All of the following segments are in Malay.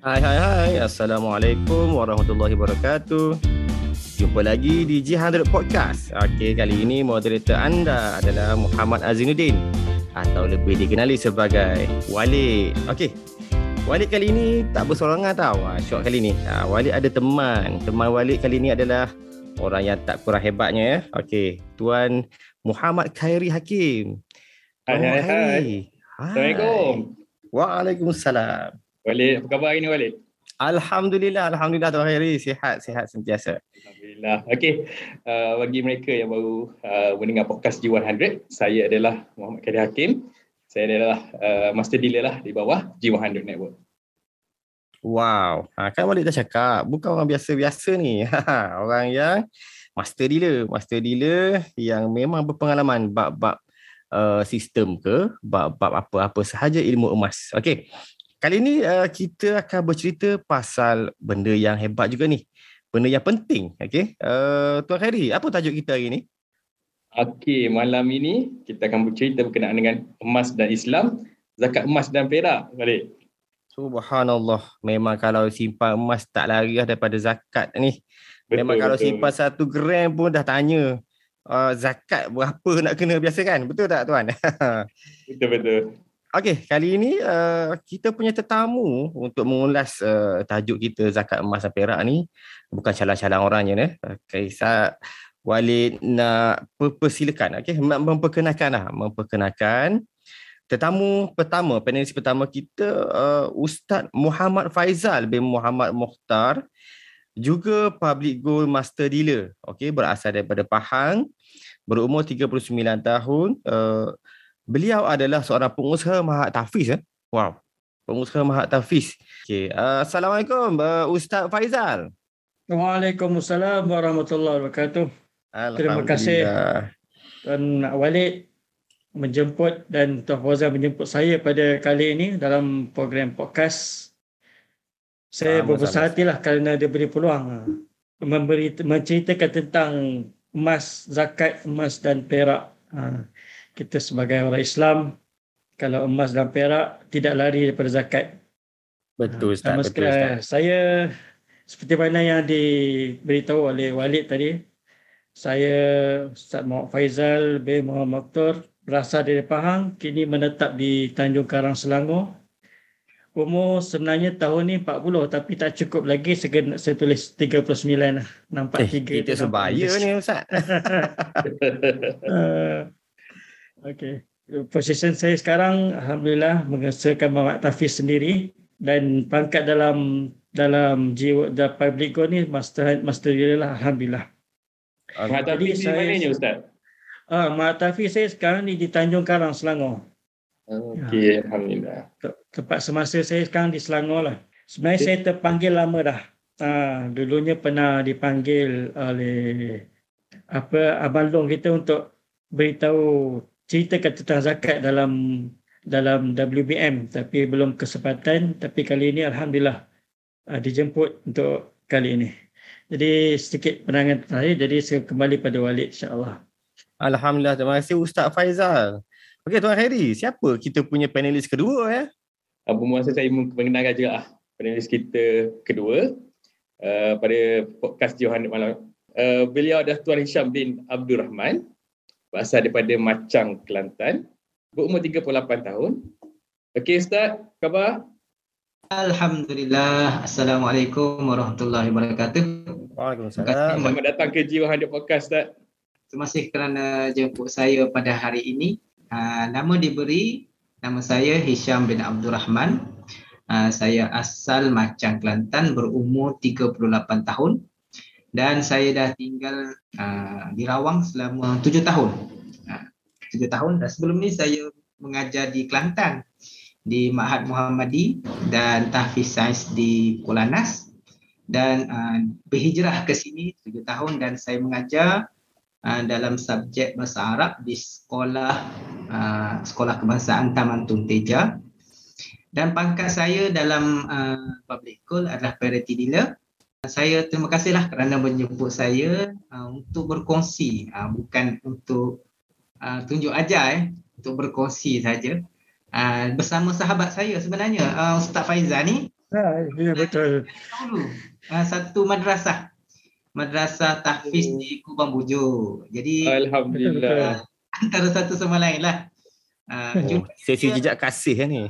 Hai hai hai. Assalamualaikum warahmatullahi wabarakatuh. Jumpa lagi di G100 Podcast. Okey kali ini moderator anda adalah Muhammad Azinuddin Atau lebih dikenali sebagai Walid Okey Walid kali ini tak bersorangan tau. Ha, Syok kali ni. Ha, Walid ada teman. Teman Walid kali ni adalah Orang yang tak kurang hebatnya ya. Okey Tuan Muhammad Khairi Hakim. Hai hai hai. Assalamualaikum. Waalaikumsalam Walid, apa khabar hari ni Walid? Alhamdulillah, Alhamdulillah Tuan Khairi. Sihat, sihat sentiasa. Alhamdulillah. Okey, uh, bagi mereka yang baru uh, mendengar podcast G100, saya adalah Muhammad Khairi Hakim. Saya adalah uh, master dealer lah di bawah G100 Network. Wow, ha, kan Walid dah cakap, bukan orang biasa-biasa ni. orang yang master dealer. Master dealer yang memang berpengalaman bab-bab uh, sistem ke, bab-bab apa-apa sahaja ilmu emas. Okey, Kali ini uh, kita akan bercerita pasal benda yang hebat juga ni. Benda yang penting. Okay. Uh, Tuan Khairi, apa tajuk kita hari ni? Okey, malam ini kita akan bercerita berkenaan dengan emas dan Islam, zakat emas dan perak. Balik. Subhanallah. Memang kalau simpan emas tak lari lah daripada zakat ni. Betul, Memang kalau betul. simpan satu gram pun dah tanya. Uh, zakat berapa nak kena biasa kan? Betul tak tuan? Betul-betul. Okey, kali ini uh, kita punya tetamu untuk mengulas uh, tajuk kita zakat emas dan perak ni bukan calang-calang orangnya ni. Okey, saya Walid nak persilakan okey mem- memperkenalkan lah, memperkenalkan tetamu pertama, panelis pertama kita uh, Ustaz Muhammad Faizal bin Muhammad Mukhtar juga public gold master dealer. Okey, berasal daripada Pahang, berumur 39 tahun, uh, Beliau adalah seorang pengusaha Mahat Tafiz. Eh? Wow. Pengusaha Mahat Tafiz. Okay. Uh, Assalamualaikum uh, Ustaz Faizal. Waalaikumsalam warahmatullahi wabarakatuh. Terima kasih. Tuan Walid menjemput dan Tuan Fauzan menjemput saya pada kali ini dalam program podcast. Saya berbesar hatilah kerana dia beri peluang ah, memberi menceritakan tentang emas, zakat emas dan perak. Ah, Kita sebagai orang Islam kalau emas dan perak tidak lari daripada zakat. Betul Ustaz. Sama Betul sekali Ustaz. saya seperti mana yang diberitahu oleh Walid tadi, saya Ustaz Muhammad Faizal bin Muhammad Maktur berasal dari Pahang, kini menetap di Tanjung Karang Selangor. Umur sebenarnya tahun ni 40 tapi tak cukup lagi saya, saya tulis 39 lah. Nampak Eh, tiga kita tu nampak sebaya ni Ustaz. Uh, okay. Position saya sekarang Alhamdulillah mengesahkan Muhammad Tafiz sendiri dan pangkat dalam dalam jiwa the public ni master master dealer lah Alhamdulillah. Jadi Tafiz di saya- mana ni Ustaz? Ah, Muhammad Tafiz saya sekarang ni di Tanjung Karang Selangor. Okey, Alhamdulillah. Te- Tempat semasa saya sekarang di Selangor lah. Sebenarnya saya terpanggil lama dah. Ah, dulunya pernah dipanggil oleh apa Abang Long kita untuk beritahu ceritakan tentang zakat dalam dalam WBM tapi belum kesempatan tapi kali ini alhamdulillah ah, dijemput untuk kali ini. Jadi sedikit penangan saya jadi saya kembali pada Walid insya-Allah. Alhamdulillah. Terima kasih Ustaz Faizal. Okey Tuan Khairi, siapa kita punya panelis kedua ya? Apa masa saya mengenalkan juga ah, panelis kita kedua uh, pada podcast Johan malam. Uh, beliau adalah Tuan Hisham bin Abdul Rahman berasal daripada Macang, Kelantan. Berumur 38 tahun. Okey Ustaz, khabar? Alhamdulillah. Assalamualaikum warahmatullahi wabarakatuh. Waalaikumsalam. Selamat datang ke G100 Podcast Ustaz. Terima kasih kerana jemput saya pada hari ini. Uh, nama diberi, nama saya Hisham bin Abdul Rahman. Uh, saya asal Macang Kelantan berumur 38 tahun dan saya dah tinggal uh, di Rawang selama 7 tahun. Uh, 7 tahun dan sebelum ni saya mengajar di Kelantan di Ma'had Muhammadi dan Tahfiz Sains di Kuala Nas dan uh, berhijrah ke sini 7 tahun dan saya mengajar uh, dalam subjek bahasa Arab di sekolah uh, sekolah kebangsaan Taman Tun Teja dan pangkat saya dalam uh, public school adalah priority dealer. Saya terima kasihlah kerana menjemput saya uh, untuk berkongsi uh, bukan untuk uh, tunjuk ajar eh untuk berkongsi saja uh, bersama sahabat saya sebenarnya uh, Ustaz Faizal ni Ha, ya betul. dulu. Uh, satu madrasah. Madrasah tahfiz di Kubang Bujo. Jadi Alhamdulillah. antara satu sama lain lah. Uh, Oh, sesi jejak kasih kan ni.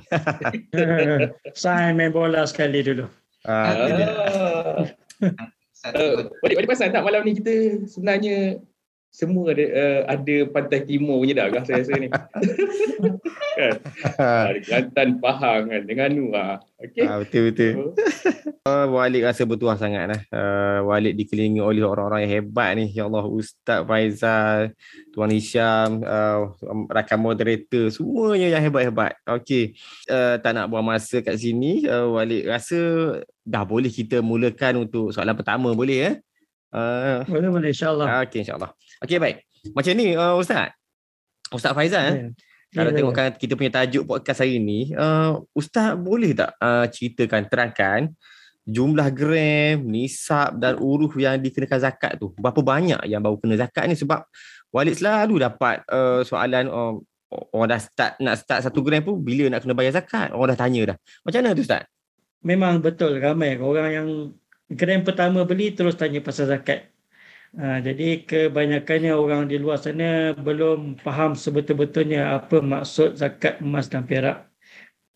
Saya main bola sekali dulu. Ah, Ah. Satu Uh, Wadi, Wadi pasal tak malam ni kita sebenarnya semua ada uh, ada pantai timur punya dah kah saya rasa ni. kan? Ada Kelantan, Pahang kan dengan nu ah. Okey. ah, betul betul. Uh, Walid rasa bertuah sangat lah. Uh, Walid dikelilingi oleh orang-orang yang hebat ni. Ya Allah, Ustaz Faizal, Tuan Hisham, uh, rakan moderator, semuanya yang hebat-hebat. Okey, uh, tak nak buang masa kat sini. Uh, Walid rasa dah boleh kita mulakan untuk soalan pertama boleh ya? Uh, Boleh boleh insyaAllah. Okey, insyaAllah. Okey, baik. Macam ni, uh, Ustaz. Ustaz Faizal, eh? Ya. Kalau Ya, tengokkan kita punya tajuk podcast hari ni, uh, Ustaz boleh tak uh, ceritakan, terangkan jumlah gram, nisab dan uruh yang dikenakan zakat tu? Berapa banyak yang baru kena zakat ni? Sebab Walid selalu dapat uh, soalan uh, orang dah start nak start satu gram pun bila nak kena bayar zakat? Orang dah tanya dah. Macam mana tu Ustaz? Memang betul ramai orang yang gram pertama beli terus tanya pasal zakat. Ha, jadi kebanyakannya orang di luar sana belum faham sebetul-betulnya apa maksud zakat emas dan perak.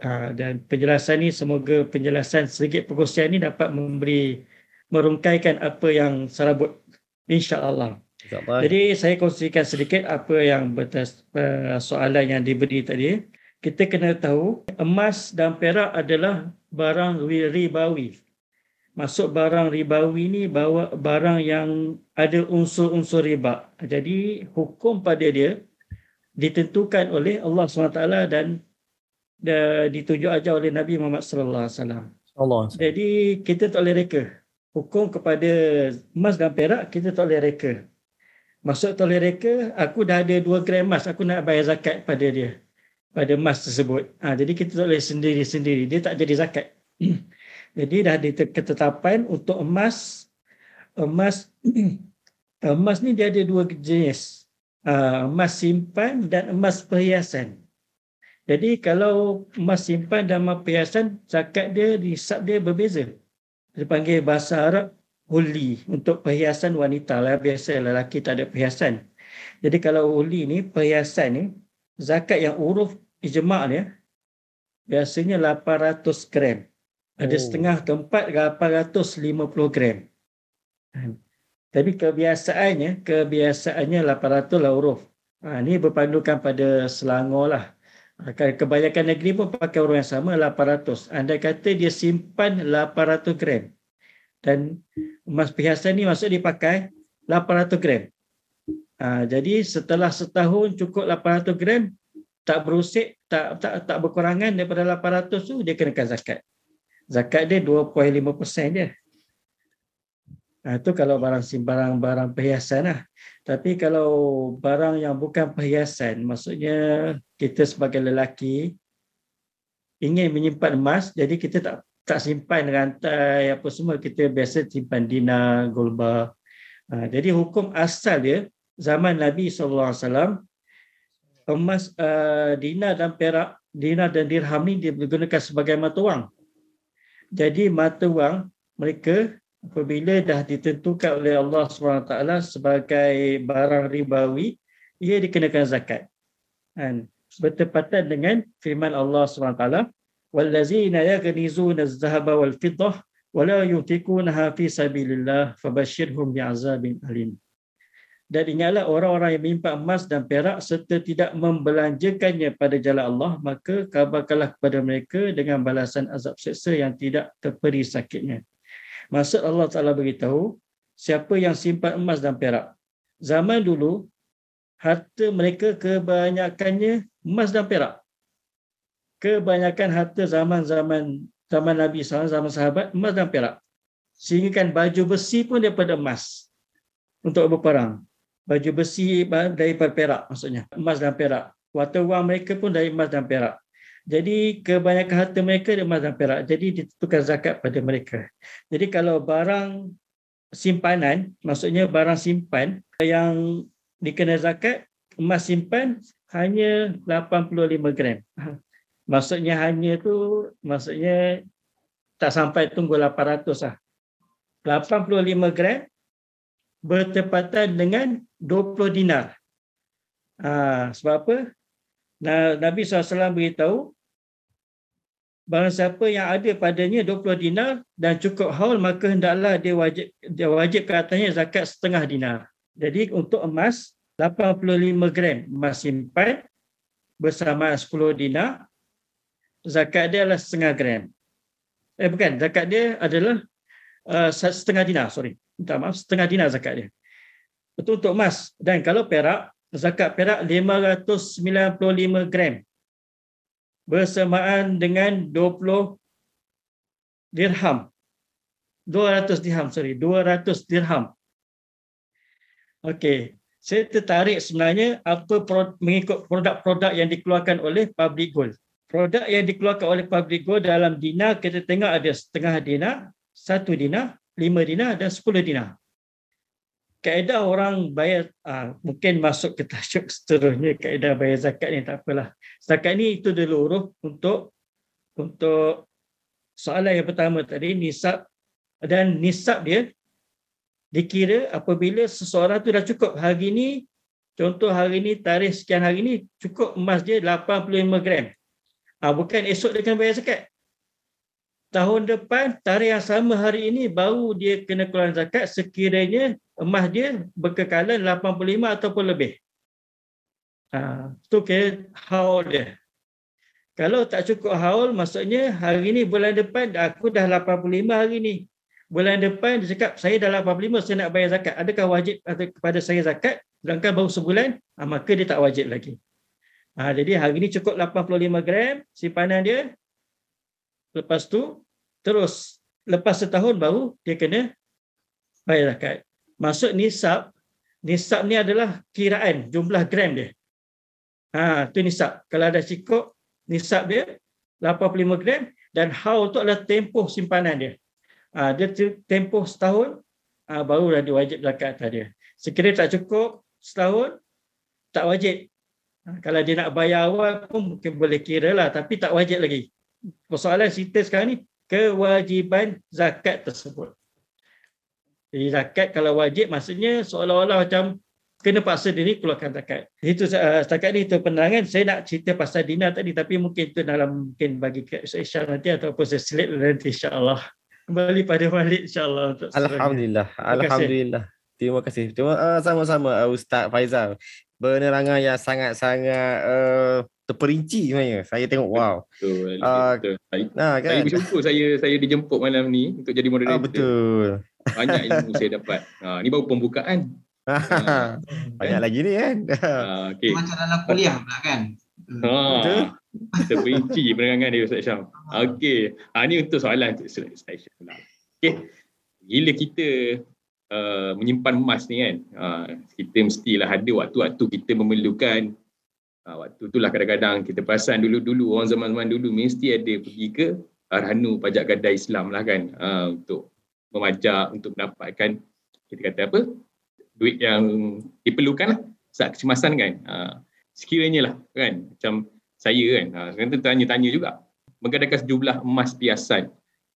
Ha, dan penjelasan ni semoga penjelasan sedikit perkongsian ni dapat memberi merungkaikan apa yang serabut insya-Allah. InsyaAllah. Jadi saya kongsikan sedikit apa yang betas, uh, soalan yang diberi tadi. Kita kena tahu emas dan perak adalah barang wi- ribawi. Masuk barang ribawi ni bawa barang yang ada unsur-unsur riba. Jadi hukum pada dia ditentukan oleh Allah SWT dan uh, ditunjuk ajar oleh Nabi Muhammad sallallahu alaihi wasallam. Allah. Jadi kita tak boleh reka. Hukum kepada emas dan perak kita tak boleh reka. Maksud tak boleh reka, aku dah ada 2 gram emas, aku nak bayar zakat pada dia. Pada emas tersebut. Ha, jadi kita tak boleh sendiri-sendiri. Dia tak jadi zakat. jadi dah ketetapan untuk emas. Emas emas ni dia ada dua jenis. Ha, emas simpan dan emas perhiasan. Jadi kalau emas simpan dan emas perhiasan, zakat dia, nisab dia berbeza. Dia panggil bahasa Arab huli untuk perhiasan wanita lah. Biasa lelaki tak ada perhiasan. Jadi kalau huli ni, perhiasan ni, zakat yang uruf ijma' dia, biasanya 800 gram. Ada Oh. setengah tempat 850 gram. Tapi kebiasaannya, kebiasaannya 800 lah uruf. Ha, ni berpandukan pada Selangor lah. Ke- Kebanyakan negeri pun pakai urut yang sama 800. Andai kata dia simpan 800 gram. Dan emas perhiasan ni maksud dia pakai 800 gram. Ha, jadi setelah setahun cukup 800 gram, tak berusik, tak tak tak berkurangan daripada 800 tu, dia kenakan zakat. Zakat dia 2.5% je. Ha, itu kalau barang barang barang perhiasan lah. Tapi kalau barang yang bukan perhiasan, maksudnya kita sebagai lelaki ingin menyimpan emas, jadi kita tak tak simpan rantai apa semua, kita biasa simpan dinar, gold bar. Ha, jadi hukum asal dia zaman Nabi SAW emas uh, dinar dan perak, dinar dan dirham ni digunakan sebagai mata wang. Jadi mata wang mereka apabila dah ditentukan oleh Allah SWT sebagai barang ribawi, ia dikenakan zakat. Dan bertepatan dengan firman Allah SWT, وَالَّذِينَ يَغْنِزُونَ الزَّهَبَ وَالْفِضَّةَ وَلَا يُنْفِقُونَهَا فِي سَبِيلِ اللَّهِ فَبَشِّرْهُمْ بِعَذَابٍ أَلِيمٍ dan ingatlah orang-orang yang menyimpan emas dan perak serta tidak membelanjakannya pada jalan Allah, maka kabarkanlah kepada mereka dengan balasan azab seksa yang tidak terperi sakitnya. Maksud Allah Ta'ala beritahu, siapa yang simpan emas dan perak. Zaman dulu, harta mereka kebanyakannya emas dan perak. Kebanyakan harta zaman-zaman zaman Nabi SAW, zaman sahabat, emas dan perak. Sehingga kan baju besi pun daripada emas untuk berperang. Baju besi daripada perak maksudnya, emas dan perak. Water wang mereka pun dari emas dan perak. Jadi kebanyakan harta mereka dari emas dan perak. Jadi ditentukan zakat pada mereka. Jadi kalau barang simpanan, maksudnya barang simpan yang dikena zakat, emas simpan hanya 85 gram. Maksudnya hanya tu, maksudnya tak sampai tunggu 800 lah. 85 gram bertepatan dengan 20 dinar. Ha, sebab apa? Nabi SAW beritahu Barang siapa yang ada padanya 20 dinar dan cukup haul maka hendaklah dia wajib dia wajib ke atasnya zakat setengah dinar. Jadi untuk emas 85 gram emas simpan bersama 10 dinar zakat dia adalah setengah gram. Eh bukan, zakat dia adalah uh, setengah dinar, sorry. Minta maaf, setengah dinar zakat dia. Itu untuk emas. Dan kalau perak, zakat perak 595 gram bersamaan dengan 20 dirham. 200 dirham, sorry. 200 dirham. Okey. Saya tertarik sebenarnya apa mengikut produk-produk yang dikeluarkan oleh Public Gold. Produk yang dikeluarkan oleh Public Gold dalam dinar, kita tengok ada setengah dinar, satu dinar, lima dinar dan sepuluh dinar kaedah orang bayar uh, mungkin masuk ke tasyuk seterusnya kaedah bayar zakat ni tak apalah. Zakat ni itu dulu huruf untuk untuk soalan yang pertama tadi nisab dan nisab dia dikira apabila seseorang tu dah cukup hari ni contoh hari ni tarikh sekian hari ni cukup emas dia 85 gram. Ah bukan esok dia kena bayar zakat tahun depan tarikh yang sama hari ini baru dia kena keluar zakat sekiranya emas dia berkekalan 85 ataupun lebih. Ha, tu kira haul dia. Kalau tak cukup haul, maksudnya hari ini bulan depan aku dah 85 hari ini. Bulan depan dia cakap saya dah 85 saya nak bayar zakat. Adakah wajib kepada saya zakat? Sedangkan baru sebulan, ha, maka dia tak wajib lagi. Ha, jadi hari ini cukup 85 gram simpanan dia. Lepas tu Terus lepas setahun baru dia kena bayar zakat. Maksud nisab, nisab ni adalah kiraan jumlah gram dia. Ha, tu nisab. Kalau ada cukup nisab dia 85 gram dan haul tu adalah tempoh simpanan dia. Ha, dia tempoh setahun ha, baru dah diwajib zakat atas dia. Sekiranya tak cukup setahun tak wajib. Ha, kalau dia nak bayar awal pun mungkin boleh kira lah tapi tak wajib lagi. Persoalan cerita sekarang ni kewajiban zakat tersebut. Jadi zakat kalau wajib maksudnya seolah-olah macam kena paksa diri keluarkan zakat. Itu uh, setakat ni itu penerangan. Saya nak cerita pasal dinar tadi tapi mungkin itu dalam mungkin bagi Aisyah nanti ataupun saya selit nanti insya-Allah. Kembali pada Walid insya-Allah untuk Alhamdulillah. Terima Alhamdulillah. Terima kasih. Terima uh, sama-sama uh, Ustaz Faizal. Penerangan yang sangat-sangat uh, terperinci sebenarnya. Saya tengok wow. Betul. Uh, betul. Saya, nah, kan? saya bersyukur saya saya dijemput malam ni untuk jadi moderator. Ah, betul. Banyak ilmu saya dapat. Ha, ni baru pembukaan. ha, banyak lagi ni kan. Ha, okay. Macam dalam kuliah pula kan. Ha, betul. Terperinci penerangan dia Ustaz Syam. Okey. Ha, ni untuk soalan Ustaz Syam. Okey. Gila kita uh, menyimpan emas ni kan. Uh, kita mestilah ada waktu-waktu kita memerlukan. Ha, waktu itulah kadang-kadang kita perasan dulu-dulu orang zaman-zaman dulu mesti ada pergi ke Arhanu pajak gadai Islam lah kan. Ha, untuk memajak untuk mendapatkan kita kata apa duit yang diperlukan lah saat kecemasan kan. Ha, sekiranya lah kan. Macam saya kan. Sekarang tanya-tanya juga. Menggadaikan sejumlah emas piasan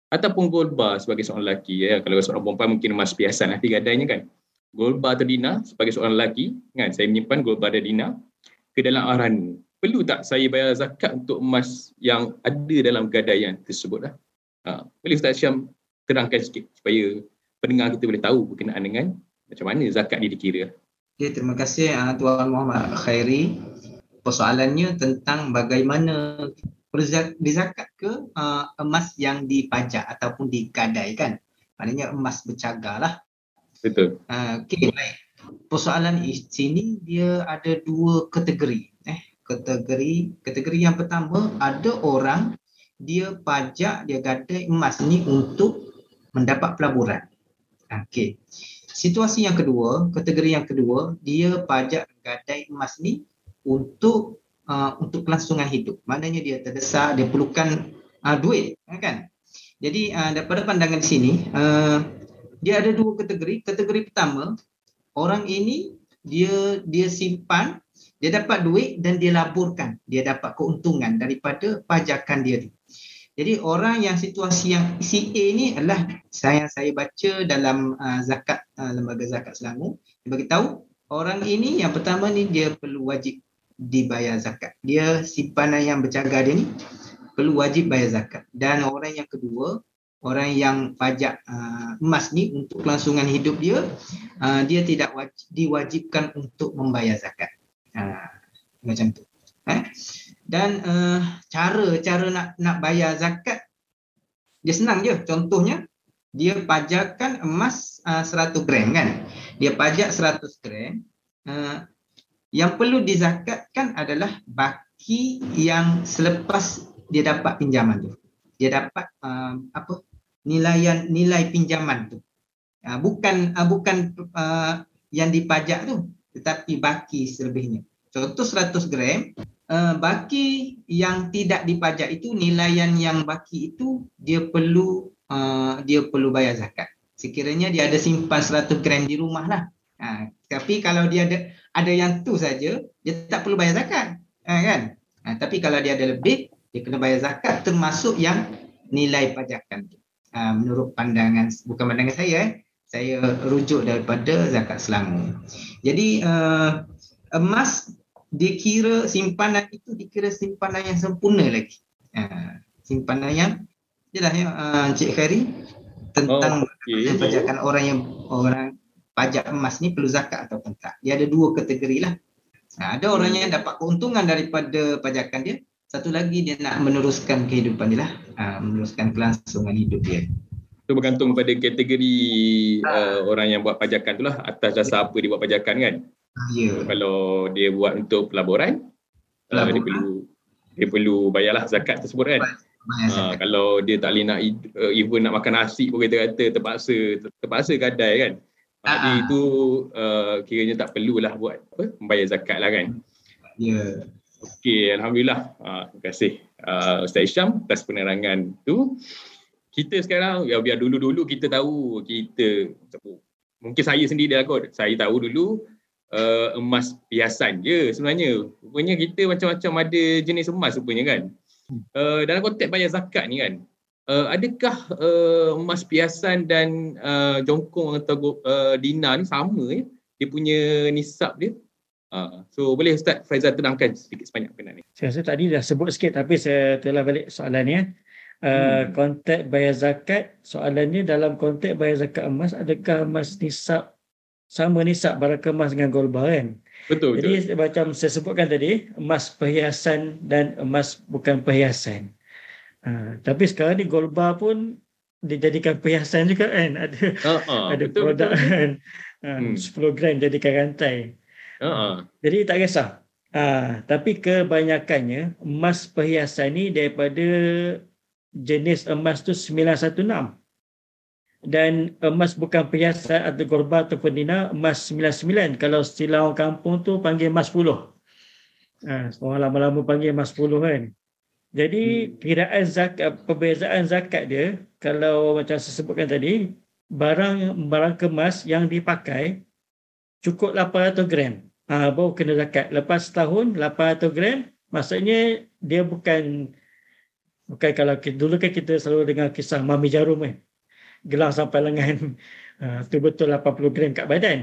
ataupun gold bar sebagai seorang lelaki ya kalau seorang perempuan mungkin emas piasan nanti gadainya kan gold bar atau dinar sebagai seorang lelaki kan saya menyimpan gold bar dan dinar ke dalam arahan perlu tak saya bayar zakat untuk emas yang ada dalam gadaian tersebut lah. Ha, boleh Ustaz Syam terangkan sikit supaya pendengar kita boleh tahu berkenaan dengan macam mana zakat ni dikira. Okay, terima kasih uh, Tuan Muhammad Khairi. Persoalannya tentang bagaimana berzakat ke uh, emas yang dipajak ataupun digadaikan. Maknanya emas bercagar lah. Betul. Uh, okay, baik persoalan sini dia ada dua kategori eh kategori kategori yang pertama ada orang dia pajak dia gadai emas ni untuk mendapat pelaburan okey situasi yang kedua kategori yang kedua dia pajak gadai emas ni untuk uh, untuk kelangsungan hidup. Maknanya dia terdesak dia perlukan uh, duit kan? Jadi uh, daripada pandangan sini uh, dia ada dua kategori. Kategori pertama orang ini dia dia simpan dia dapat duit dan dia laburkan. Dia dapat keuntungan daripada pajakan dia Jadi orang yang situasi yang si ni adalah saya saya baca dalam uh, zakat uh, lembaga zakat Selangor dia bagi tahu orang ini yang pertama ni dia perlu wajib dibayar zakat. Dia simpanan yang berjaga dia ni perlu wajib bayar zakat. Dan orang yang kedua, orang yang pajak uh, emas ni untuk kelangsungan hidup dia, uh, dia tidak wajib, diwajibkan untuk membayar zakat. Uh, macam tu. Eh? Dan uh, cara cara nak nak bayar zakat dia senang je. Contohnya dia pajakkan emas uh, 100 gram kan. Dia pajak 100 gram. Uh, yang perlu dizakatkan adalah baki yang selepas dia dapat pinjaman tu. Dia dapat uh, apa? nilaian nilai pinjaman tu. Uh, bukan uh, bukan uh, yang dipajak tu tetapi baki selebihnya. Contoh 100 gram uh, baki yang tidak dipajak itu nilaian yang baki itu dia perlu uh, dia perlu bayar zakat. Sekiranya dia ada simpan 100 gram di rumah lah. Uh, tapi kalau dia ada ada yang tu saja, dia tak perlu bayar zakat. Uh, kan? Uh, tapi kalau dia ada lebih, dia kena bayar zakat termasuk yang nilai pajakan tu. Uh, menurut pandangan, bukan pandangan saya, eh. saya rujuk daripada zakat Selangor. Jadi uh, emas dikira simpanan itu dikira simpanan yang sempurna lagi. Uh, simpanan yang jelah ya uh, Encik Khairi tentang oh, okay. pajakan orang yang orang pajak emas ni perlu zakat atau tak. Dia ada dua kategori lah. Nah, ada orang yang dapat keuntungan daripada pajakan dia. Satu lagi dia nak meneruskan kehidupan dia lah. Uh, meneruskan kelangsungan hidup dia. Itu bergantung pada kategori uh, orang yang buat pajakan tu lah. Atas dasar apa dia buat pajakan kan. Ya. Kalau dia buat untuk pelaburan, pelaburan. Uh, dia perlu dia perlu bayarlah zakat tersebut kan. Uh, kalau dia tak boleh nak uh, even nak makan nasi pun kita kata terpaksa terpaksa kedai kan. Uh, jadi itu uh, kiranya tak perlulah buat apa membayar zakat lah kan. Ya. Yeah. Okey, alhamdulillah. Uh, terima kasih uh, Ustaz Isyam atas penerangan tu. Kita sekarang ya biar dulu-dulu kita tahu kita mungkin saya sendiri dah kot. Saya tahu dulu uh, emas piasan je sebenarnya. Rupanya kita macam-macam ada jenis emas rupanya kan. Uh, dalam konteks bayar zakat ni kan, uh, adakah uh, emas piasan dan uh, jongkong atau uh, dinar ni sama ya? Dia punya nisab dia? Uh, so boleh Ustaz Faizal tenangkan sedikit sebanyak berkenaan ni. Saya rasa tadi dah sebut sikit tapi saya telah balik soalan ni. Uh, hmm. Konteks bayar zakat, soalannya dalam konteks bayar zakat emas, adakah emas nisab sama nisab barang kemas dengan gold bar kan. Betul. Jadi betul. macam saya sebutkan tadi, emas perhiasan dan emas bukan perhiasan. Ha, tapi sekarang ni gold bar pun dijadikan perhiasan juga kan. Ada uh-huh. ada betul, produk betul. kan. Ha, hmm. 10 gram jadikan rantai. Uh-huh. Jadi tak kisah. Ha, tapi kebanyakannya emas perhiasan ni daripada jenis emas tu 916 dan emas bukan perhiasan atau korban ataupun dinar emas 99 kalau istilah orang kampung tu panggil emas 10 ha, orang lama-lama panggil emas 10 kan jadi hmm. kiraan zakat perbezaan zakat dia kalau macam saya sebutkan tadi barang barang kemas yang dipakai cukup 800 gram. Ha, baru kena zakat. Lepas setahun 800 gram. Maksudnya dia bukan bukan kalau dulu kan kita selalu dengar kisah mami jarum kan. Gelang sampai lengan. Uh, tu betul 80 gram kat badan.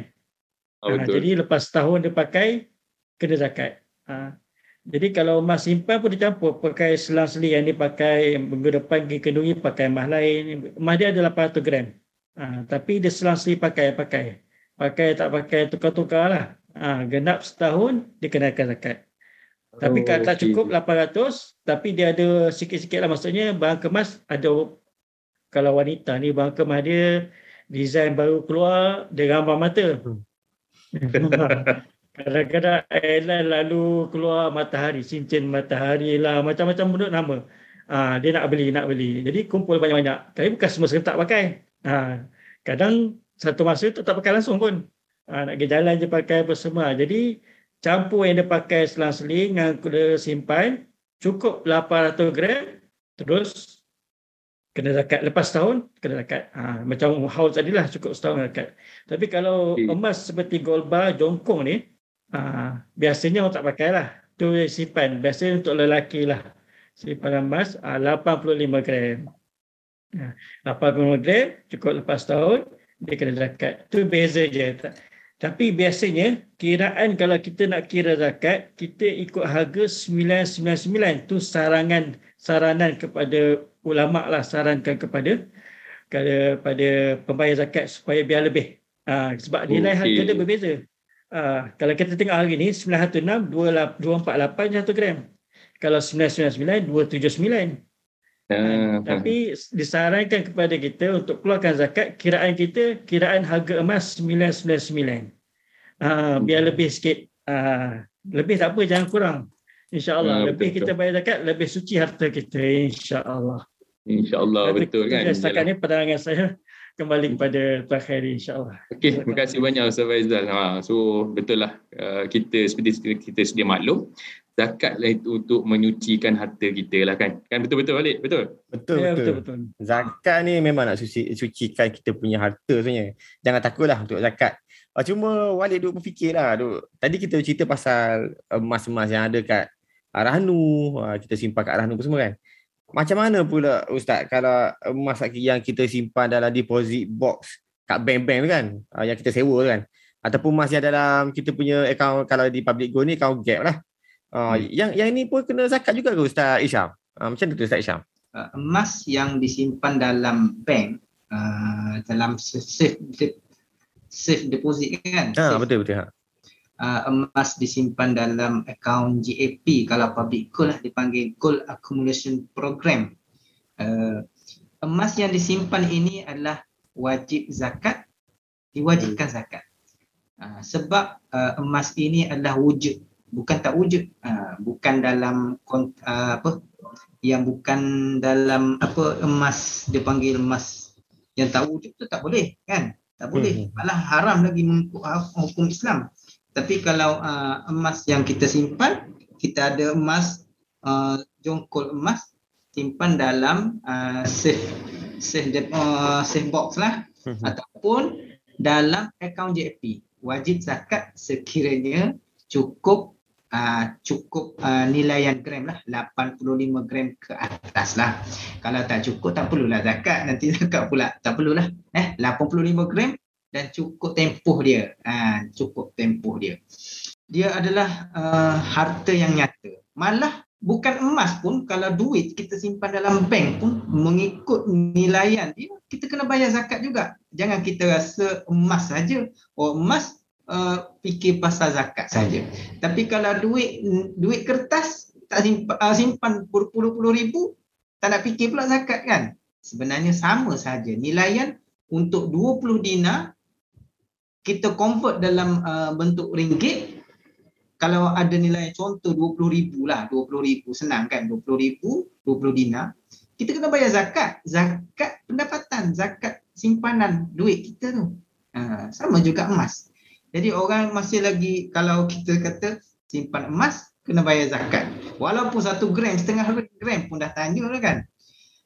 Oh, uh, jadi lepas tahun dia pakai kena zakat. Uh, jadi kalau emas simpan pun dicampur pakai selang-seli yang dipakai minggu depan pergi kenduri pakai emas lain. Emas dia ada 800 gram. Uh, tapi dia selang-seli pakai pakai. Pakai tak pakai tukar-tukar lah. Uh, genap setahun dikenakan zakat. Tapi oh, kalau tak cukup 800 tapi dia ada sikit-sikit lah maksudnya barang kemas ada kalau wanita ni bang kemah dia design baru keluar dia gambar mata. Hmm. Kadang-kadang airline lalu keluar matahari, cincin matahari lah, macam-macam bentuk nama. Ha, dia nak beli, nak beli. Jadi kumpul banyak-banyak. Tapi bukan semua serentak pakai. Ha, kadang satu masa tu tak pakai langsung pun. Ha, nak pergi jalan je pakai apa semua. Jadi campur yang dia pakai selang-seling yang dia simpan, cukup 800 gram, terus kena zakat lepas tahun kena zakat ha, macam haul tadi lah cukup setahun zakat tapi kalau emas seperti gold bar jongkong ni ha, biasanya orang tak pakai lah tu simpan biasanya untuk lelaki lah simpanan emas uh, 85 gram. Uh, 85 gram cukup lepas tahun dia kena zakat. Itu beza je. Tapi biasanya kiraan kalau kita nak kira zakat, kita ikut harga 999. Itu sarangan saranan kepada ulama lah sarankan kepada kepada pembayar zakat supaya biar lebih. Ha, sebab nilai okay. harga dia berbeza. Ha, kalau kita tengok hari ni 916 248 1 gram. Kalau 999 279. Uh, tapi disarankan kepada kita untuk keluarkan zakat kiraan kita kiraan harga emas 999. Ah uh, biar lebih sikit. Ah uh, lebih tak apa jangan kurang. Insya-Allah uh, lebih betul. kita bayar zakat lebih suci harta kita insya-Allah. Insya-Allah betul kan. Setakat ni pandangan saya kembali kepada Tuan Khairi insya-Allah. Okey, terima kasih banyak Ustaz Faizal. Ha, so betul lah uh, kita seperti kita sedia maklum zakat lah itu untuk menyucikan harta kita lah kan. Kan betul-betul Walid? Betul? Betul, ya, betul. betul. Zakat ni memang nak suci, sucikan kita punya harta sebenarnya. Jangan takutlah untuk zakat. Ah, cuma Walid duk berfikir lah. Duk. Tadi kita cerita pasal emas-emas yang ada kat Rahnu. Ah, kita simpan kat Rahnu semua kan. Macam mana pula Ustaz kalau emas yang kita simpan dalam deposit box kat bank-bank tu kan. Ah, yang kita sewa tu kan. Ataupun emas yang dalam kita punya account kalau di public go ni account gap lah. Uh, hmm. Yang yang ini pun kena zakat juga ke Ustaz Isham? Uh, macam tu Ustaz Isham? Uh, emas yang disimpan dalam bank, uh, dalam safe, safe, safe deposit kan? Ah, betul betul. Ha. Uh, emas disimpan dalam akaun GAP kalau public gold lah dipanggil gold accumulation program. Uh, emas yang disimpan ini adalah wajib zakat, diwajibkan zakat. Uh, sebab uh, emas ini adalah wujud bukan tak wujud uh, bukan dalam uh, apa yang bukan dalam apa emas dia panggil emas yang tak wujud tu tak boleh kan tak boleh hmm. malah haram lagi hukum Islam tapi kalau uh, emas yang kita simpan kita ada emas uh, jongkol emas simpan dalam uh, safe safe uh, safe box lah. Hmm. ataupun dalam akaun JP wajib zakat sekiranya cukup uh, cukup uh, nilaian gram lah. 85 gram ke atas lah. Kalau tak cukup tak perlulah zakat. Nanti zakat pula. Tak perlulah eh? 85 gram dan cukup tempoh dia uh, cukup tempoh dia dia adalah uh, harta yang nyata malah bukan emas pun kalau duit kita simpan dalam bank pun mengikut nilaian dia kita kena bayar zakat juga jangan kita rasa emas saja oh emas uh, fikir pasal zakat saja. Tapi kalau duit duit kertas tak simpan, uh, simpan berpuluh-puluh ribu, tak nak fikir pula zakat kan? Sebenarnya sama saja. Nilaian untuk 20 dinar kita convert dalam uh, bentuk ringgit kalau ada nilai contoh 20 ribu lah 20 ribu senang kan? 20 ribu 20 dinar kita kena bayar zakat. Zakat pendapatan zakat simpanan duit kita tu. Uh, sama juga emas. Jadi orang masih lagi kalau kita kata simpan emas kena bayar zakat. Walaupun satu gram, setengah gram pun dah tanya lah kan.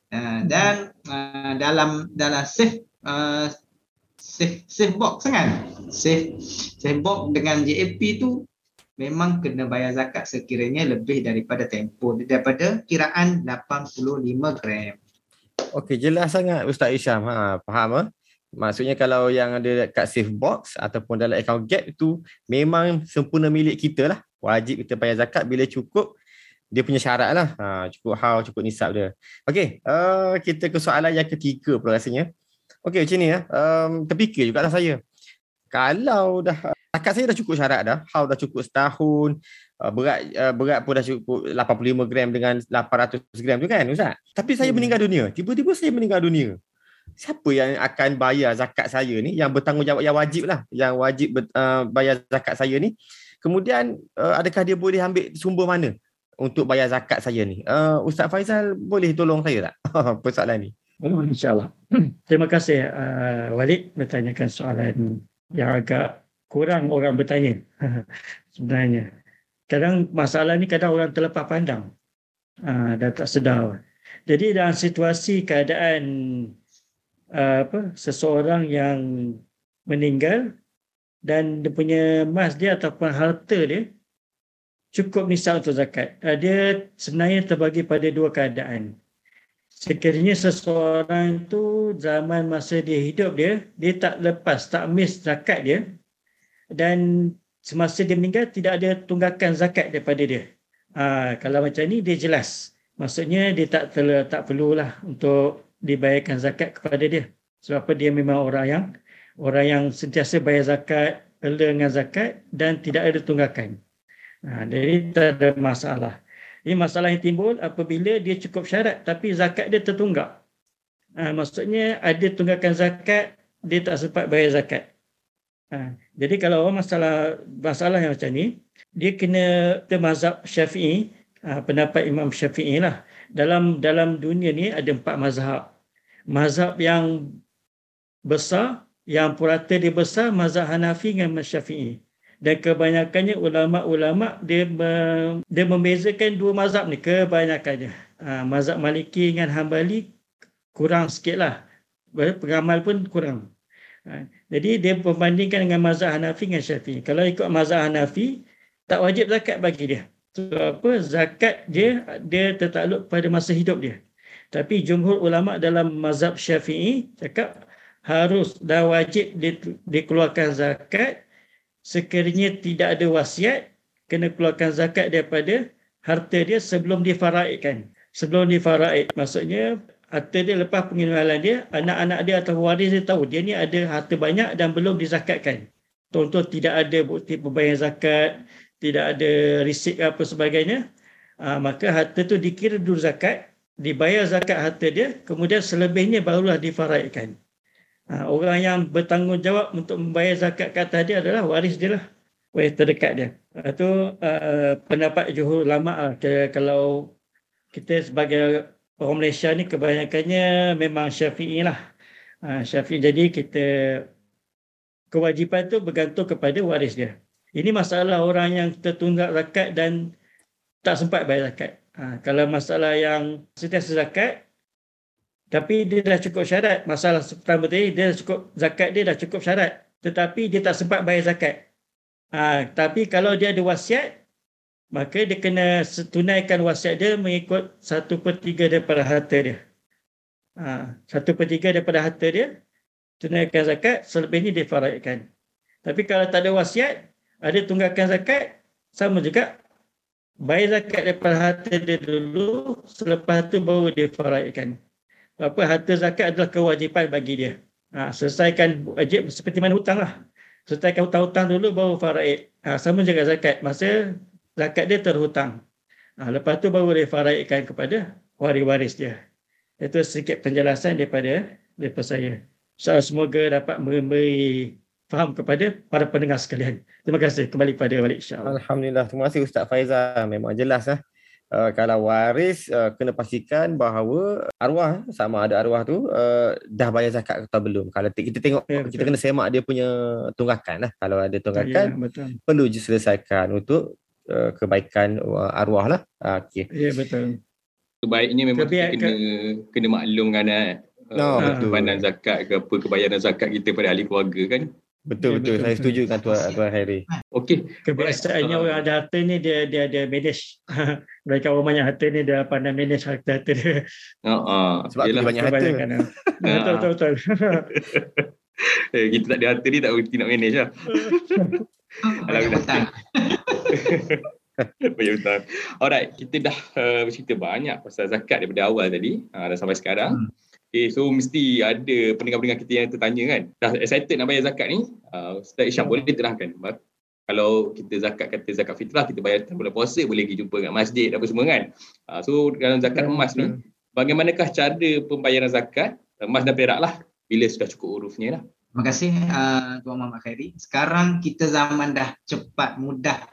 Uh, dan uh, dalam dalam safe uh, safe safe box kan. Safe safe box dengan JAP tu memang kena bayar zakat sekiranya lebih daripada tempoh daripada kiraan 85 gram. Okey, jelas sangat Ustaz Isyam. Ha, faham ah? Maksudnya kalau yang ada kat safe box ataupun dalam account gap itu memang sempurna milik kita lah. Wajib kita bayar zakat bila cukup dia punya syarat lah. Ha, cukup haul, cukup nisab dia. Okey, uh, kita ke soalan yang ketiga pula rasanya. Okey, macam ni ya. Um, terfikir juga lah saya. Kalau dah zakat saya dah cukup syarat dah. Haul dah cukup setahun. Uh, berat uh, berat pun dah cukup 85 gram dengan 800 gram tu kan Ustaz? Tapi saya hmm. meninggal dunia. Tiba-tiba saya meninggal dunia siapa yang akan bayar zakat saya ni yang bertanggungjawab yang wajib lah yang wajib uh, bayar zakat saya ni kemudian uh, adakah dia boleh ambil sumber mana untuk bayar zakat saya ni uh, Ustaz Faizal boleh tolong saya tak persoalan ni oh, InsyaAllah terima kasih uh, Walid bertanyakan soalan yang agak kurang orang bertanya sebenarnya kadang masalah ni kadang orang terlepas pandang uh, dan tak sedar jadi dalam situasi keadaan uh, apa seseorang yang meninggal dan dia punya emas dia ataupun harta dia cukup nisab untuk zakat. Uh, dia sebenarnya terbagi pada dua keadaan. Sekiranya seseorang itu zaman masa dia hidup dia, dia tak lepas, tak miss zakat dia dan semasa dia meninggal tidak ada tunggakan zakat daripada dia. Ha, kalau macam ni dia jelas. Maksudnya dia tak terla, tak perlulah untuk dibayarkan zakat kepada dia. Sebab apa dia memang orang yang orang yang sentiasa bayar zakat, rela dengan zakat dan tidak ada tunggakan. Ha, jadi tak ada masalah. Ini masalah yang timbul apabila dia cukup syarat tapi zakat dia tertunggak. Ha, maksudnya ada tunggakan zakat, dia tak sempat bayar zakat. Ha, jadi kalau masalah masalah yang macam ni, dia kena ke mazhab syafi'i, ha, pendapat Imam Syafi'i lah. Dalam dalam dunia ni ada empat mazhab. Mazhab yang besar, yang purata dia besar, mazhab Hanafi dengan Syafi'i dan kebanyakannya ulama-ulama dia dia membezakan dua mazhab ni kebanyakannya. Ha, mazhab Maliki dengan Hambali kurang sikitlah pengamal pun kurang. Ha, jadi dia membandingkan dengan mazhab Hanafi dengan Syafi'i. Kalau ikut mazhab Hanafi tak wajib zakat bagi dia. Sebab apa? Zakat dia dia tertakluk pada masa hidup dia. Tapi jumhur ulama dalam mazhab Syafi'i cakap harus dah wajib dikeluarkan zakat sekiranya tidak ada wasiat kena keluarkan zakat daripada harta dia sebelum difaraidkan sebelum difaraid maksudnya harta dia lepas pengenalan dia anak-anak dia atau waris dia tahu dia ni ada harta banyak dan belum dizakatkan. Contoh tidak ada bukti pembayaran zakat tidak ada risik apa sebagainya ah, maka harta tu dikira dulu zakat dibayar zakat harta dia kemudian selebihnya barulah difaraidkan Ha, orang yang bertanggungjawab untuk membayar zakat ke atas dia adalah waris dia lah. Waris terdekat dia. Itu uh, uh, pendapat juhur lama lah. Kalau kita sebagai orang Malaysia ni kebanyakannya memang syafi'i lah. Uh, syafi'i jadi kita kewajipan tu bergantung kepada waris dia. Ini masalah orang yang tertunggak zakat dan tak sempat bayar zakat. Ha, kalau masalah yang setiasa zakat, tapi dia dah cukup syarat. Masalah pertama tadi dia dah cukup zakat dia dah cukup syarat. Tetapi dia tak sempat bayar zakat. Ha, tapi kalau dia ada wasiat maka dia kena tunaikan wasiat dia mengikut satu per tiga daripada harta dia. Ha, per tiga daripada harta dia tunaikan zakat selebihnya dia faraidkan tapi kalau tak ada wasiat ada tunggakan zakat sama juga bayar zakat daripada harta dia dulu selepas tu baru dia faraidkan apa harta zakat adalah kewajipan bagi dia. Ha, selesaikan wajib seperti mana hutang lah. Selesaikan hutang-hutang dulu baru faraid. Ha, sama juga zakat. Masa zakat dia terhutang. Ha, lepas tu baru dia faraidkan kepada waris-waris dia. Itu sedikit penjelasan daripada daripada saya. So, semoga dapat memberi faham kepada para pendengar sekalian. Terima kasih. Kembali pada balik insyaAllah. Alhamdulillah. Terima kasih Ustaz Faizal. Memang jelas. Eh? Uh, kalau waris uh, kena pastikan bahawa arwah sama ada arwah tu uh, dah bayar zakat atau belum. Kalau kita tengok ya, kita kena semak dia punya tunggakan lah. Kalau ada tunggakan ya, betul. perlu diselesaikan untuk uh, kebaikan uh, arwah lah. Uh, okay. Ya betul. Sebaiknya memang Kebiak, kita kena ke... kena maklumkan eh. No, uh, betul. Zakat ke apa kebayaran zakat kita pada ahli keluarga kan. Betul ya, betul. Saya setuju dengan tuan tuan Harry. Okey. Kebiasaannya orang ada harta ni dia dia ada manage. Mereka orang banyak harta ni dia pandai manage harta harta dia. Ha uh, uh, sebab dia banyak harta. betul betul betul. eh, kita tak ada harta ni tak boleh nak manage lah. Alhamdulillah. Banyak hutang. Alright, kita dah uh, bercerita banyak pasal zakat daripada awal tadi uh, dan sampai sekarang. Hmm. Okay, so mesti ada pendengar-pendengar kita yang tertanya kan. Dah excited nak bayar zakat ni. Uh, Ustaz Isyam boleh terangkan. Kalau kita zakat kata zakat fitrah, kita bayar bulan puasa, boleh pergi jumpa kat masjid apa semua kan. Uh, so dalam zakat emas ni, bagaimanakah cara pembayaran zakat emas dan perak lah bila sudah cukup hurufnya lah. Terima kasih uh, Tuan Muhammad Khairi. Sekarang kita zaman dah cepat, mudah.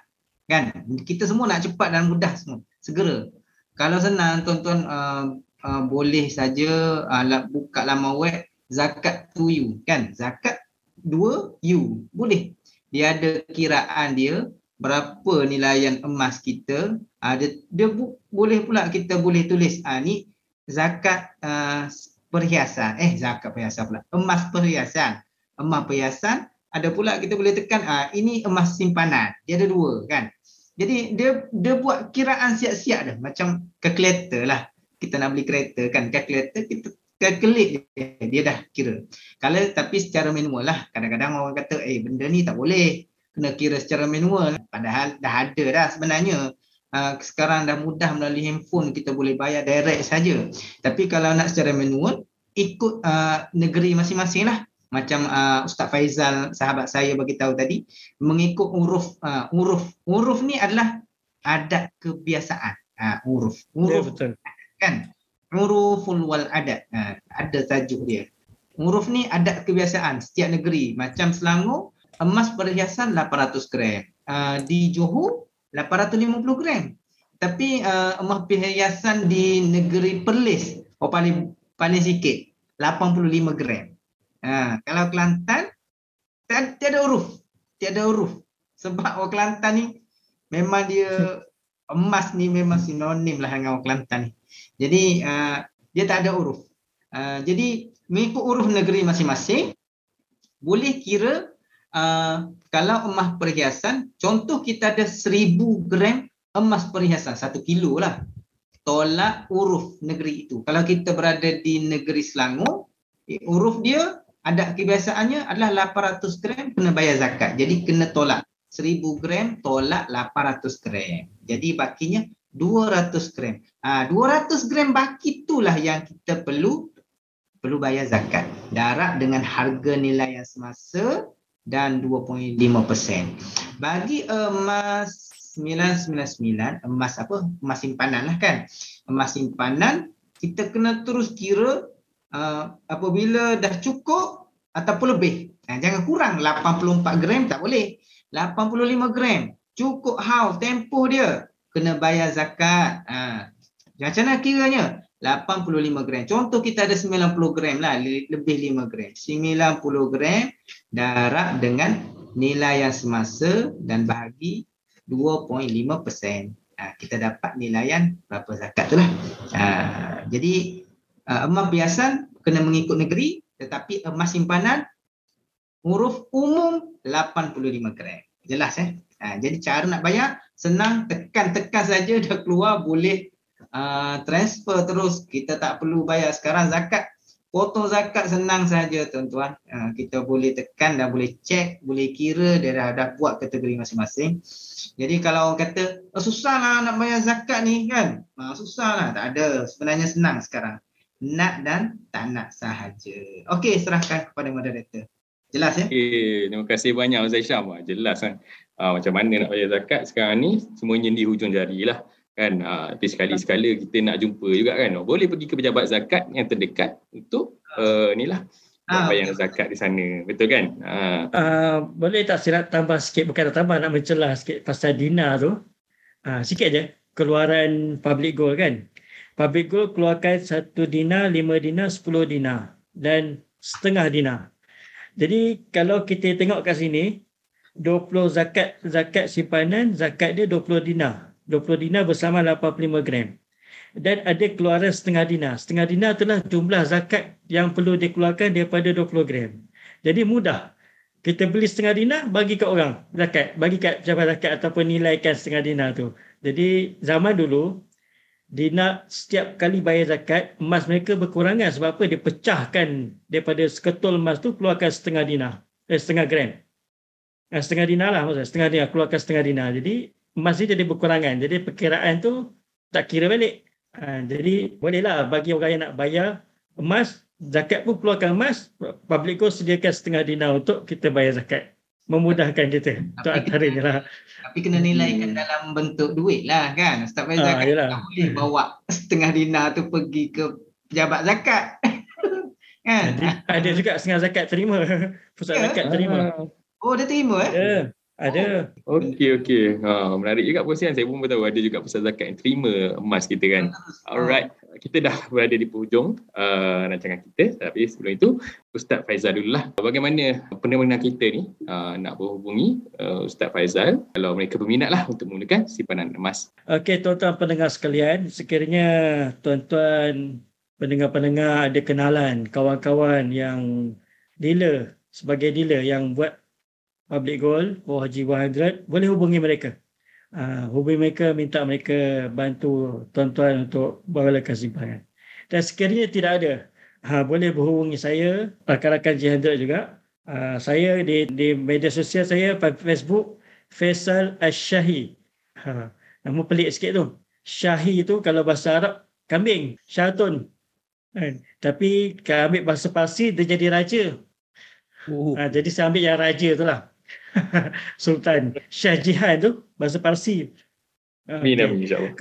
Kan? Kita semua nak cepat dan mudah semua. Segera. Kalau senang tuan-tuan uh, uh, boleh saja uh, buka laman web zakat to you kan? Zakat dua you. Boleh. Dia ada kiraan dia berapa nilaian emas kita uh, dia, dia bu- boleh pula kita boleh tulis uh, ni zakat uh, perhiasan. Eh zakat perhiasan pula. Emas perhiasan. Emas perhiasan ada pula kita boleh tekan uh, ini emas simpanan. Dia ada dua kan? Jadi dia dia buat kiraan siap-siap dah. Macam kalkulator lah. Kita nak beli kereta kan kalkulator kita kalkulate dia, dia dah kira. Kalau tapi secara manual lah. Kadang-kadang orang kata eh benda ni tak boleh kena kira secara manual. Padahal dah ada dah sebenarnya. Uh, sekarang dah mudah melalui handphone kita boleh bayar direct saja. Tapi kalau nak secara manual ikut uh, negeri masing-masing lah macam uh, Ustaz Faizal sahabat saya bagi tahu tadi mengikut huruf uh, huruf huruf ni adalah adat kebiasaan uh, huruf huruf Ya, betul. Kan? Huruful wal adat uh, ada tajuk dia. Huruf ni adat kebiasaan setiap negeri. Macam Selangor emas perhiasan 800 gram. Uh, di Johor 850 gram. Tapi uh, emas perhiasan di negeri Perlis oh paling paling sikit 85 gram. Ha, kalau Kelantan tiada huruf. Tiada huruf. Sebab orang Kelantan ni memang dia emas ni memang sinonim lah dengan orang Kelantan ni. Jadi uh, dia tak ada huruf. Uh, jadi mengikut huruf negeri masing-masing boleh kira uh, kalau emas perhiasan contoh kita ada 1000 gram emas perhiasan satu kilo lah tolak huruf negeri itu. Kalau kita berada di negeri Selangor eh, huruf dia adat kebiasaannya adalah 800 gram kena bayar zakat. Jadi kena tolak. 1000 gram tolak 800 gram. Jadi bakinya 200 gram. Ha, 200 gram baki itulah yang kita perlu perlu bayar zakat. Darab dengan harga nilai yang semasa dan 2.5%. Bagi emas 999, emas apa? Emas simpanan lah kan. Emas simpanan, kita kena terus kira uh, apabila dah cukup ataupun lebih. Ha, jangan kurang 84 gram tak boleh. 85 gram cukup haul tempoh dia kena bayar zakat. Ha. Macam mana kiranya? 85 gram. Contoh kita ada 90 gram lah, le- lebih 5 gram. 90 gram darab dengan nilai yang semasa dan bahagi 2.5%. Ha, kita dapat nilaian berapa zakat tu lah. Ha, jadi uh, emas biasan kena mengikut negeri tetapi emas simpanan huruf umum 85 gram. Jelas eh? Ha, jadi cara nak bayar senang tekan-tekan saja dah keluar boleh uh, transfer terus kita tak perlu bayar sekarang zakat potong zakat senang saja tuan-tuan uh, kita boleh tekan dan boleh cek boleh kira dia dah, dah buat kategori masing-masing jadi kalau orang kata oh, susah lah nak bayar zakat ni kan uh, susah lah tak ada sebenarnya senang sekarang nak dan tak nak sahaja. Okey, serahkan kepada moderator. Jelas ya? Okay, terima kasih banyak Ustaz Syam. Jelas kan. Ah, macam mana nak bayar zakat sekarang ni semuanya di hujung jari lah. Kan, ah, tapi sekali-sekala kita nak jumpa juga kan. Oh, boleh pergi ke pejabat zakat yang terdekat untuk uh, ni lah. Ah, bayar zakat di sana. Betul kan? Ah, Uh, boleh tak saya nak tambah sikit, bukan nak tambah, nak mencelah sikit pasal Dina tu. Uh, sikit je, keluaran public goal kan. Public goal keluarkan satu Dina, lima Dina, sepuluh Dina dan setengah Dina. Jadi kalau kita tengok kat sini, 20 zakat zakat simpanan, zakat dia 20 Dina. 20 Dina bersama 85 gram. Dan ada keluaran setengah Dina. Setengah Dina itulah jumlah zakat yang perlu dikeluarkan daripada 20 gram. Jadi mudah. Kita beli setengah dina, bagi kat orang zakat. Bagi kat pejabat zakat ataupun nilaikan setengah dina tu. Jadi zaman dulu, dina setiap kali bayar zakat, emas mereka berkurangan. Sebab apa? Dia pecahkan daripada seketul emas tu, keluarkan setengah dina. Eh, setengah gram. Eh, setengah dina lah maksudnya. Setengah dina, keluarkan setengah dina. Jadi emas ni jadi berkurangan. Jadi perkiraan tu tak kira balik. Ha, jadi bolehlah bagi orang yang nak bayar emas, zakat pun keluarkan emas, public go sediakan setengah dinar untuk kita bayar zakat. Memudahkan kita. Itu Tapi- antaranya lah. Tapi kena nilaikan dalam bentuk duit lah kan. Ustaz Faizal Ah, kan yelah. tak boleh bawa setengah dinar tu pergi ke pejabat zakat. kan? Jadi ada juga setengah zakat terima. Pusat Ya. zakat terima. Oh dia terima eh? Ya, ada. Okey, okey. Ha, menarik juga perkongsian. Saya pun tahu ada juga pusat zakat yang terima emas kita kan. Alright, kita dah berada di penghujung uh, rancangan kita. Tapi sebelum itu, Ustaz Faizal dulu lah. Bagaimana pendengar kita ni uh, nak berhubungi uh, Ustaz Faizal kalau mereka berminat lah untuk menggunakan simpanan emas. Okey, tuan-tuan pendengar sekalian, sekiranya tuan-tuan pendengar-pendengar ada kenalan kawan-kawan yang dealer sebagai dealer yang buat public goal, oh Haji 100, boleh hubungi mereka. uh, hubungi mereka minta mereka bantu tuan-tuan untuk berlakukan simpangan. Dan sekiranya tidak ada, uh, boleh berhubungi saya, rakan-rakan Jihandra juga. Uh, saya di, di media sosial saya, Facebook, Faisal Ashahi. Ha, nama pelik sikit tu. Syahi tu kalau bahasa Arab, kambing, syatun. Kan? Tapi kalau ambil bahasa Parsi, dia jadi raja. Uh. Ha, jadi saya ambil yang raja tu lah. Sultan Syah Jihan tu bahasa Parsi. Amin okay. insyaAllah.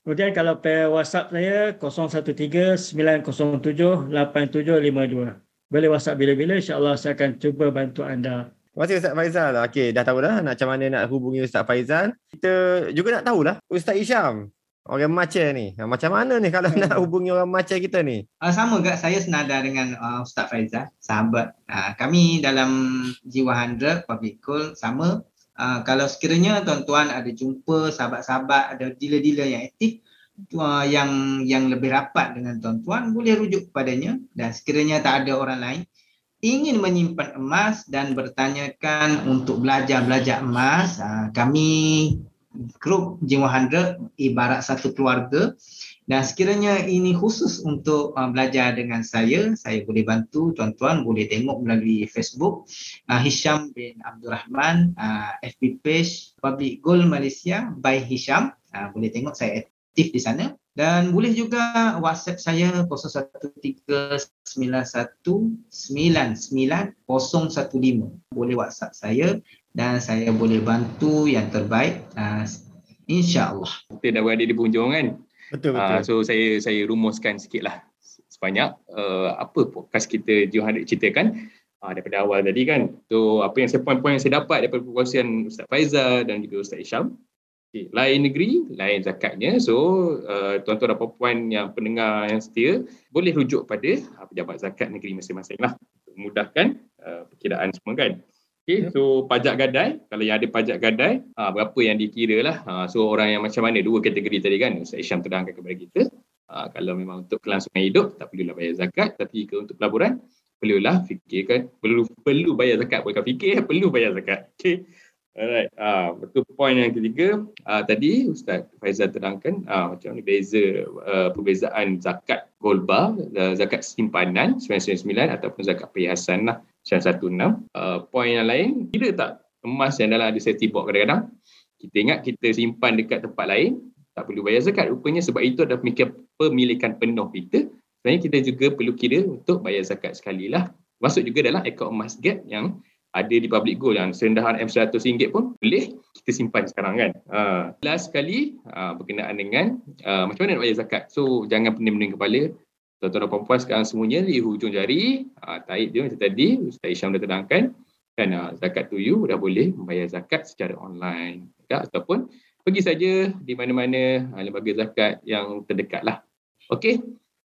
Kemudian kalau per WhatsApp saya 013-907-8752. Boleh WhatsApp bila-bila. InsyaAllah saya akan cuba bantu anda. Terima kasih Ustaz Faizal. Okey, dah tahu dah nak macam mana nak hubungi Ustaz Faizal. Kita juga nak tahulah Ustaz Isyam. Orang macam ni. Macam mana ni kalau hmm. nak hubungi orang macam kita ni? Uh, sama gak saya senada dengan uh, Ustaz Faizal, sahabat. Uh, kami dalam Jiwa 100 Public Call sama. Uh, kalau sekiranya tuan-tuan ada jumpa sahabat-sahabat, ada dealer-dealer yang aktif, uh, yang yang lebih rapat dengan tuan-tuan, boleh rujuk kepadanya. Dan sekiranya tak ada orang lain, ingin menyimpan emas dan bertanyakan untuk belajar-belajar emas, uh, kami grup Jiwa 100 ibarat satu keluarga dan sekiranya ini khusus untuk uh, belajar dengan saya, saya boleh bantu tuan-tuan boleh tengok melalui Facebook uh, Hisham bin Abdul Rahman uh, FB page Public Goal Malaysia by Hisham. Uh, boleh tengok saya aktif di sana dan boleh juga WhatsApp saya 0139199015. Boleh WhatsApp saya dan saya boleh bantu yang terbaik uh, insya-Allah. Kita dah berada di penghujung kan? Betul betul. Uh, so saya saya rumuskan sikitlah sebanyak uh, apa podcast kita Johan ceritakan uh, daripada awal tadi kan. So apa yang saya poin-poin yang saya dapat daripada perkongsian Ustaz Faizal dan juga Ustaz Isham. Okay. Lain negeri, lain zakatnya. So uh, tuan-tuan dan puan yang pendengar yang setia boleh rujuk pada uh, pejabat zakat negeri masing-masing lah. Memudahkan uh, perkiraan semua kan. Okay, ya. so pajak gadai, kalau yang ada pajak gadai, ha, berapa yang dikira lah. Ha, so orang yang macam mana, dua kategori tadi kan, Ustaz Isyam terangkan kepada kita. Ha, kalau memang untuk kelangsungan hidup, tak perlulah bayar zakat. Tapi ke untuk pelaburan, perlulah fikirkan, perlu perlu bayar zakat. Bukan fikir, perlu bayar zakat. Okay. Alright, ah, betul poin yang ketiga ah, tadi Ustaz Faizal terangkan ah, macam ni beza uh, perbezaan zakat golba, uh, zakat simpanan 999 ataupun zakat perhiasan lah 916. Uh, poin yang lain, kira tak emas yang dalam ada safety box kadang-kadang kita ingat kita simpan dekat tempat lain tak perlu bayar zakat rupanya sebab itu adalah pemilikan penuh kita sebenarnya kita juga perlu kira untuk bayar zakat sekali lah masuk juga dalam account emas gap yang ada di public gold yang serendahan M100 pun boleh kita simpan sekarang kan. Uh, last sekali uh, berkenaan dengan uh, macam mana nak bayar zakat. So jangan pening-pening kepala. Tuan-tuan dan puan sekarang semuanya di hujung jari. Uh, taib dia macam tadi Ustaz Isyam dah terangkan. Kan uh, zakat to you dah boleh membayar zakat secara online. Ya, ataupun pergi saja di mana-mana uh, lembaga zakat yang terdekat lah. Okay.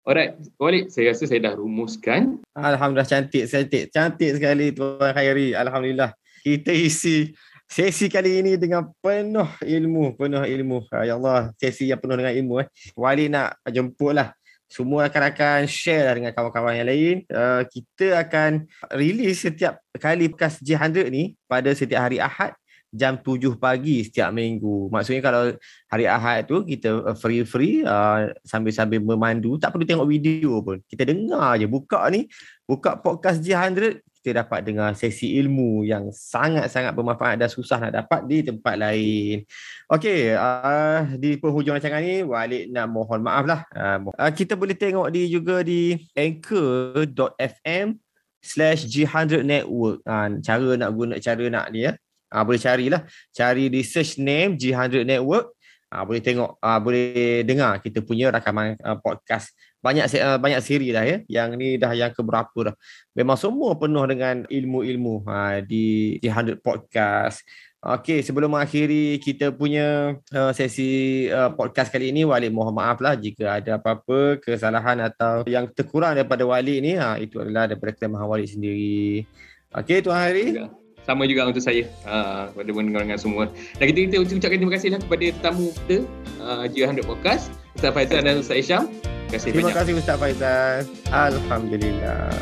Alright, Walid, saya rasa saya dah rumuskan. Alhamdulillah cantik, cantik. Cantik sekali Tuan Khairi. Alhamdulillah. Kita isi sesi kali ini dengan penuh ilmu, penuh ilmu. Ya Allah, sesi yang penuh dengan ilmu. Eh. Walid nak jemput lah. Semua rakan-rakan share lah dengan kawan-kawan yang lain. Uh, kita akan release setiap kali bekas J100 ni pada setiap hari Ahad jam 7 pagi setiap minggu. Maksudnya kalau hari Ahad tu kita uh, free-free uh, sambil-sambil memandu, tak perlu tengok video pun. Kita dengar je buka ni, buka podcast J100, kita dapat dengar sesi ilmu yang sangat-sangat bermanfaat dan susah nak dapat di tempat lain. Okey, uh, di penghujung rancangan ni, Walid nak mohon maaf lah. Uh, kita boleh tengok di juga di anchor.fm slash G100 Network. Uh, cara nak guna, cara nak ni ya. Uh, boleh carilah. Cari research name G100 Network. Uh, boleh tengok, uh, boleh dengar kita punya rakaman uh, podcast. Banyak uh, banyak siri dah ya. Yang ni dah yang keberapa dah. Memang semua penuh dengan ilmu-ilmu uh, di G100 Podcast. Okey, sebelum mengakhiri kita punya uh, sesi uh, podcast kali ini, Walid mohon maaf lah jika ada apa-apa kesalahan atau yang terkurang daripada Walid ni, ha, itu adalah daripada kelemahan Walid sendiri. Okey, Tuan Hari. Sama juga untuk saya uh, kepada pendengar semua. Dan kita, kita ucapkan terima kasih lah kepada tetamu kita uh, G100 Podcast Ustaz Faizal dan Ustaz Isyam. Terima kasih terima banyak. kasih Ustaz Faizal. Alhamdulillah.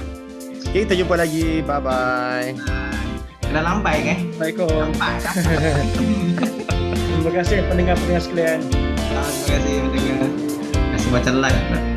Okay, kita jumpa lagi. Bye-bye. Dah lambai kan? Assalamualaikum. Lambai kan? Terima kasih pendengar-pendengar sekalian. Ah, terima kasih mendengar. Terima kasih baca live.